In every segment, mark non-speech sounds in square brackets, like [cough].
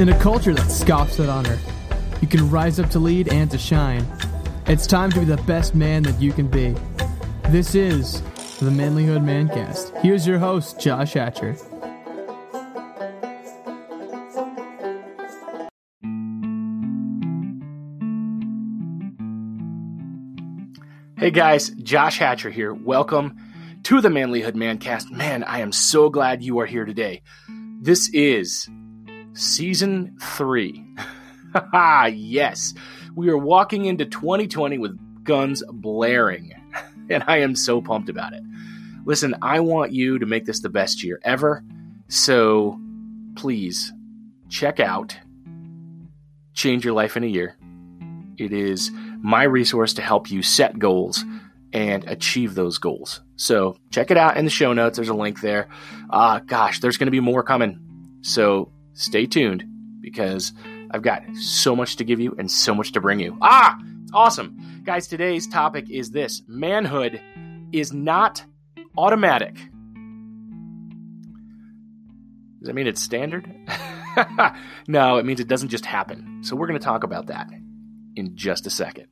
In a culture that scoffs at honor, you can rise up to lead and to shine. It's time to be the best man that you can be. This is the Manlyhood Mancast. Here's your host, Josh Hatcher. Hey guys, Josh Hatcher here. Welcome to the Manlyhood Mancast. Man, I am so glad you are here today. This is season three. [laughs] yes, we are walking into 2020 with guns blaring, [laughs] and I am so pumped about it. Listen, I want you to make this the best year ever, so please check out Change Your Life in a Year. It is my resource to help you set goals and achieve those goals. So check it out in the show notes. There's a link there. Uh, gosh, there's going to be more coming. So stay tuned because I've got so much to give you and so much to bring you. Ah, it's awesome. Guys, today's topic is this manhood is not automatic. Does that mean it's standard? [laughs] no, it means it doesn't just happen. So we're going to talk about that in just a second.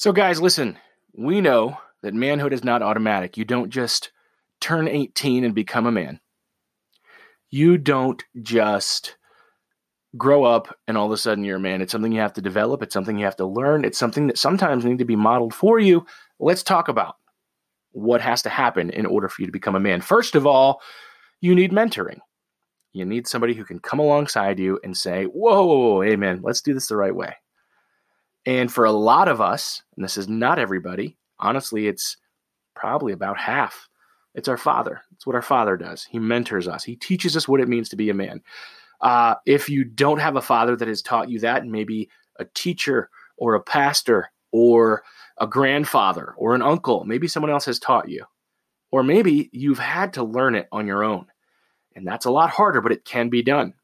So, guys, listen, we know that manhood is not automatic. You don't just turn 18 and become a man. You don't just grow up and all of a sudden you're a man. It's something you have to develop, it's something you have to learn, it's something that sometimes need to be modeled for you. Let's talk about what has to happen in order for you to become a man. First of all, you need mentoring. You need somebody who can come alongside you and say, Whoa, whoa, whoa, hey man, let's do this the right way. And for a lot of us, and this is not everybody, honestly, it's probably about half. It's our father. It's what our father does. He mentors us, he teaches us what it means to be a man. Uh, if you don't have a father that has taught you that, maybe a teacher or a pastor or a grandfather or an uncle. Maybe someone else has taught you. Or maybe you've had to learn it on your own. And that's a lot harder, but it can be done.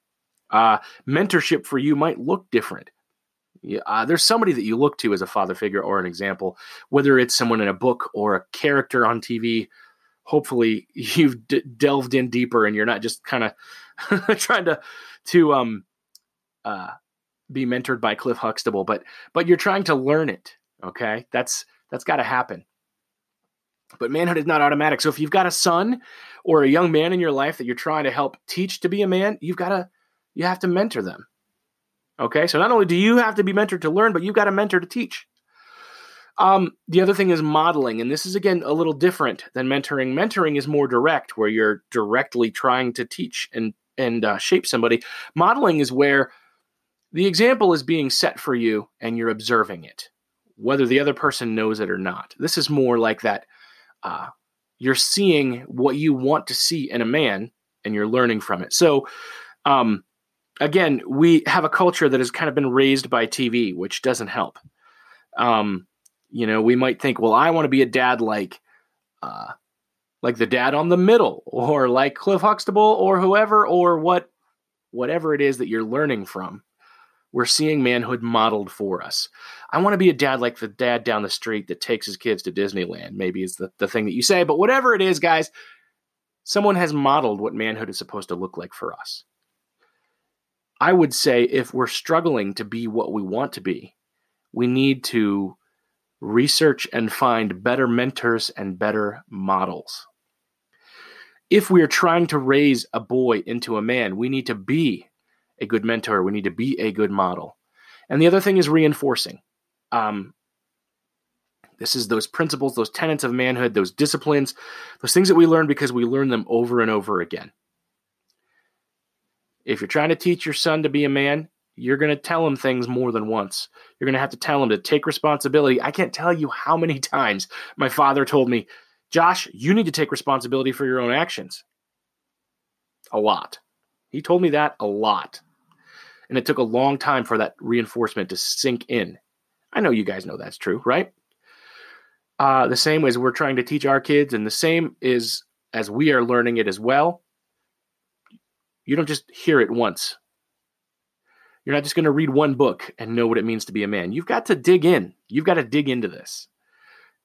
Uh, mentorship for you might look different. Uh, there's somebody that you look to as a father figure or an example, whether it's someone in a book or a character on TV. Hopefully, [laughs] you've d- delved in deeper and you're not just kind of [laughs] trying to to um uh, be mentored by Cliff Huxtable, but but you're trying to learn it Okay, that's that's got to happen. But manhood is not automatic. So if you've got a son or a young man in your life that you're trying to help teach to be a man, you've got to you have to mentor them. Okay, so not only do you have to be mentored to learn, but you've got a mentor to teach. Um, the other thing is modeling, and this is again a little different than mentoring. Mentoring is more direct, where you're directly trying to teach and and uh, shape somebody. Modeling is where the example is being set for you, and you're observing it whether the other person knows it or not. This is more like that uh, you're seeing what you want to see in a man and you're learning from it. So, um, again, we have a culture that has kind of been raised by TV, which doesn't help. Um, you know, we might think, well, I want to be a dad like, uh, like the dad on the middle, or like Cliff Huxtable, or whoever, or what, whatever it is that you're learning from we're seeing manhood modeled for us. I want to be a dad like the dad down the street that takes his kids to Disneyland, maybe is the, the thing that you say, but whatever it is, guys, someone has modeled what manhood is supposed to look like for us. I would say if we're struggling to be what we want to be, we need to research and find better mentors and better models. If we are trying to raise a boy into a man, we need to be a good mentor. We need to be a good model. And the other thing is reinforcing. Um, this is those principles, those tenets of manhood, those disciplines, those things that we learn because we learn them over and over again. If you're trying to teach your son to be a man, you're going to tell him things more than once. You're going to have to tell him to take responsibility. I can't tell you how many [laughs] times my father told me, Josh, you need to take responsibility for your own actions. A lot. He told me that a lot. And it took a long time for that reinforcement to sink in. I know you guys know that's true, right? Uh, the same as we're trying to teach our kids, and the same is as we are learning it as well. You don't just hear it once. You're not just going to read one book and know what it means to be a man. You've got to dig in. You've got to dig into this.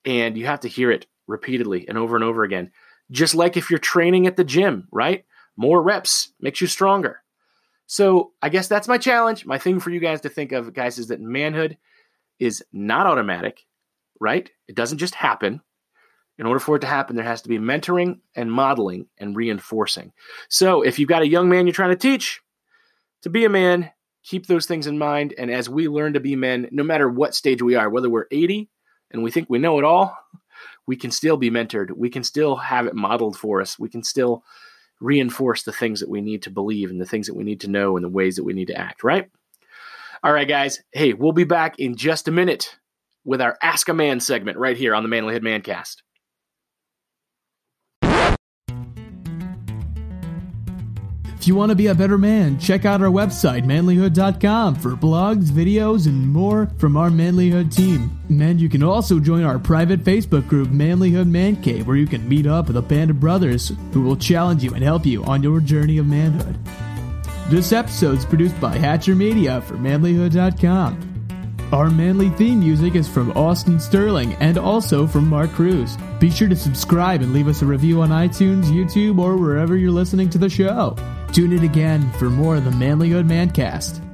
and you have to hear it repeatedly and over and over again. Just like if you're training at the gym, right? More reps makes you stronger. So I guess that's my challenge. My thing for you guys to think of, guys, is that manhood is not automatic, right? It doesn't just happen. In order for it to happen, there has to be mentoring and modeling and reinforcing. So if you've got a young man you're trying to teach to be a man, keep those things in mind. And as we learn to be men, no matter what stage we are, whether we're 80 and we think we know it all, we can still be mentored. We can still have it modeled for us. We can still reinforce the things that we need to believe and the things that we need to know and the ways that we need to act, right? All right, guys. Hey, we'll be back in just a minute with our Ask a Man segment right here on the Manlyhood Mancast. If you want to be a better man, check out our website, manlyhood.com, for blogs, videos, and more from our Manlyhood team. And you can also join our private Facebook group, Manlyhood Man Cave, where you can meet up with a band of brothers who will challenge you and help you on your journey of manhood. This episode is produced by Hatcher Media for manlyhood.com. Our manly theme music is from Austin Sterling and also from Mark Cruz. Be sure to subscribe and leave us a review on iTunes, YouTube, or wherever you're listening to the show. Tune in again for more of the Manlyhood Mancast.